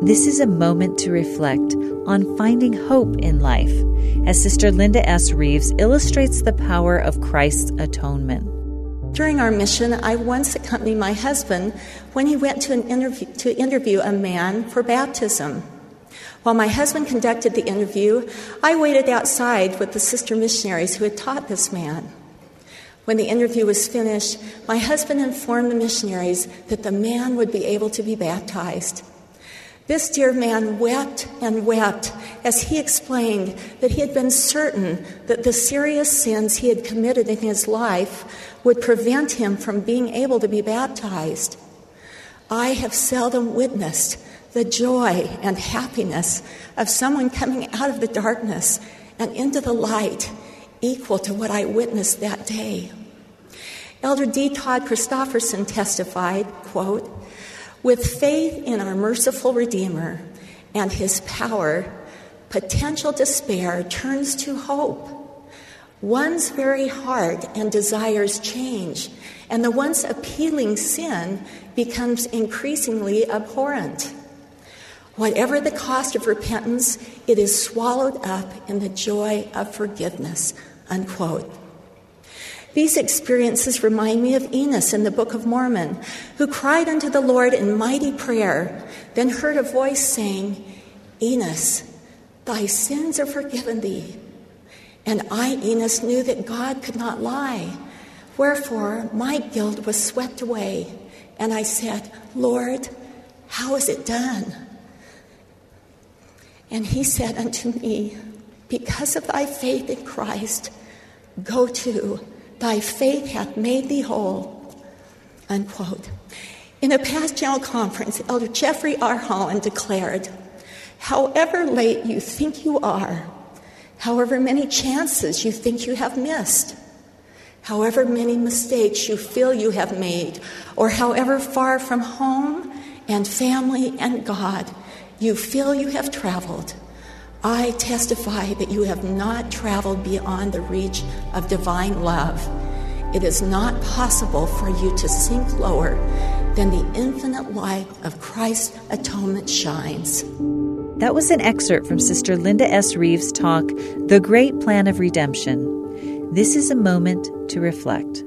This is a moment to reflect on finding hope in life, as Sister Linda S. Reeves illustrates the power of Christ's atonement. During our mission, I once accompanied my husband when he went to, an interview, to interview a man for baptism. While my husband conducted the interview, I waited outside with the sister missionaries who had taught this man. When the interview was finished, my husband informed the missionaries that the man would be able to be baptized. This dear man wept and wept as he explained that he had been certain that the serious sins he had committed in his life would prevent him from being able to be baptized. I have seldom witnessed the joy and happiness of someone coming out of the darkness and into the light equal to what I witnessed that day. Elder D. Todd Christofferson testified, quote, with faith in our merciful Redeemer and his power, potential despair turns to hope. One's very heart and desires change, and the once appealing sin becomes increasingly abhorrent. Whatever the cost of repentance, it is swallowed up in the joy of forgiveness. Unquote. These experiences remind me of Enos in the Book of Mormon, who cried unto the Lord in mighty prayer, then heard a voice saying, Enos, thy sins are forgiven thee. And I, Enos, knew that God could not lie. Wherefore my guilt was swept away. And I said, Lord, how is it done? And he said unto me, Because of thy faith in Christ, go to Thy faith hath made thee whole. Unquote. In a past general conference, Elder Jeffrey R. Holland declared, However late you think you are, however many chances you think you have missed, however many mistakes you feel you have made, or however far from home and family and God you feel you have traveled, I testify that you have not traveled beyond the reach of divine love. It is not possible for you to sink lower than the infinite light of Christ's atonement shines. That was an excerpt from Sister Linda S. Reeves' talk, The Great Plan of Redemption. This is a moment to reflect.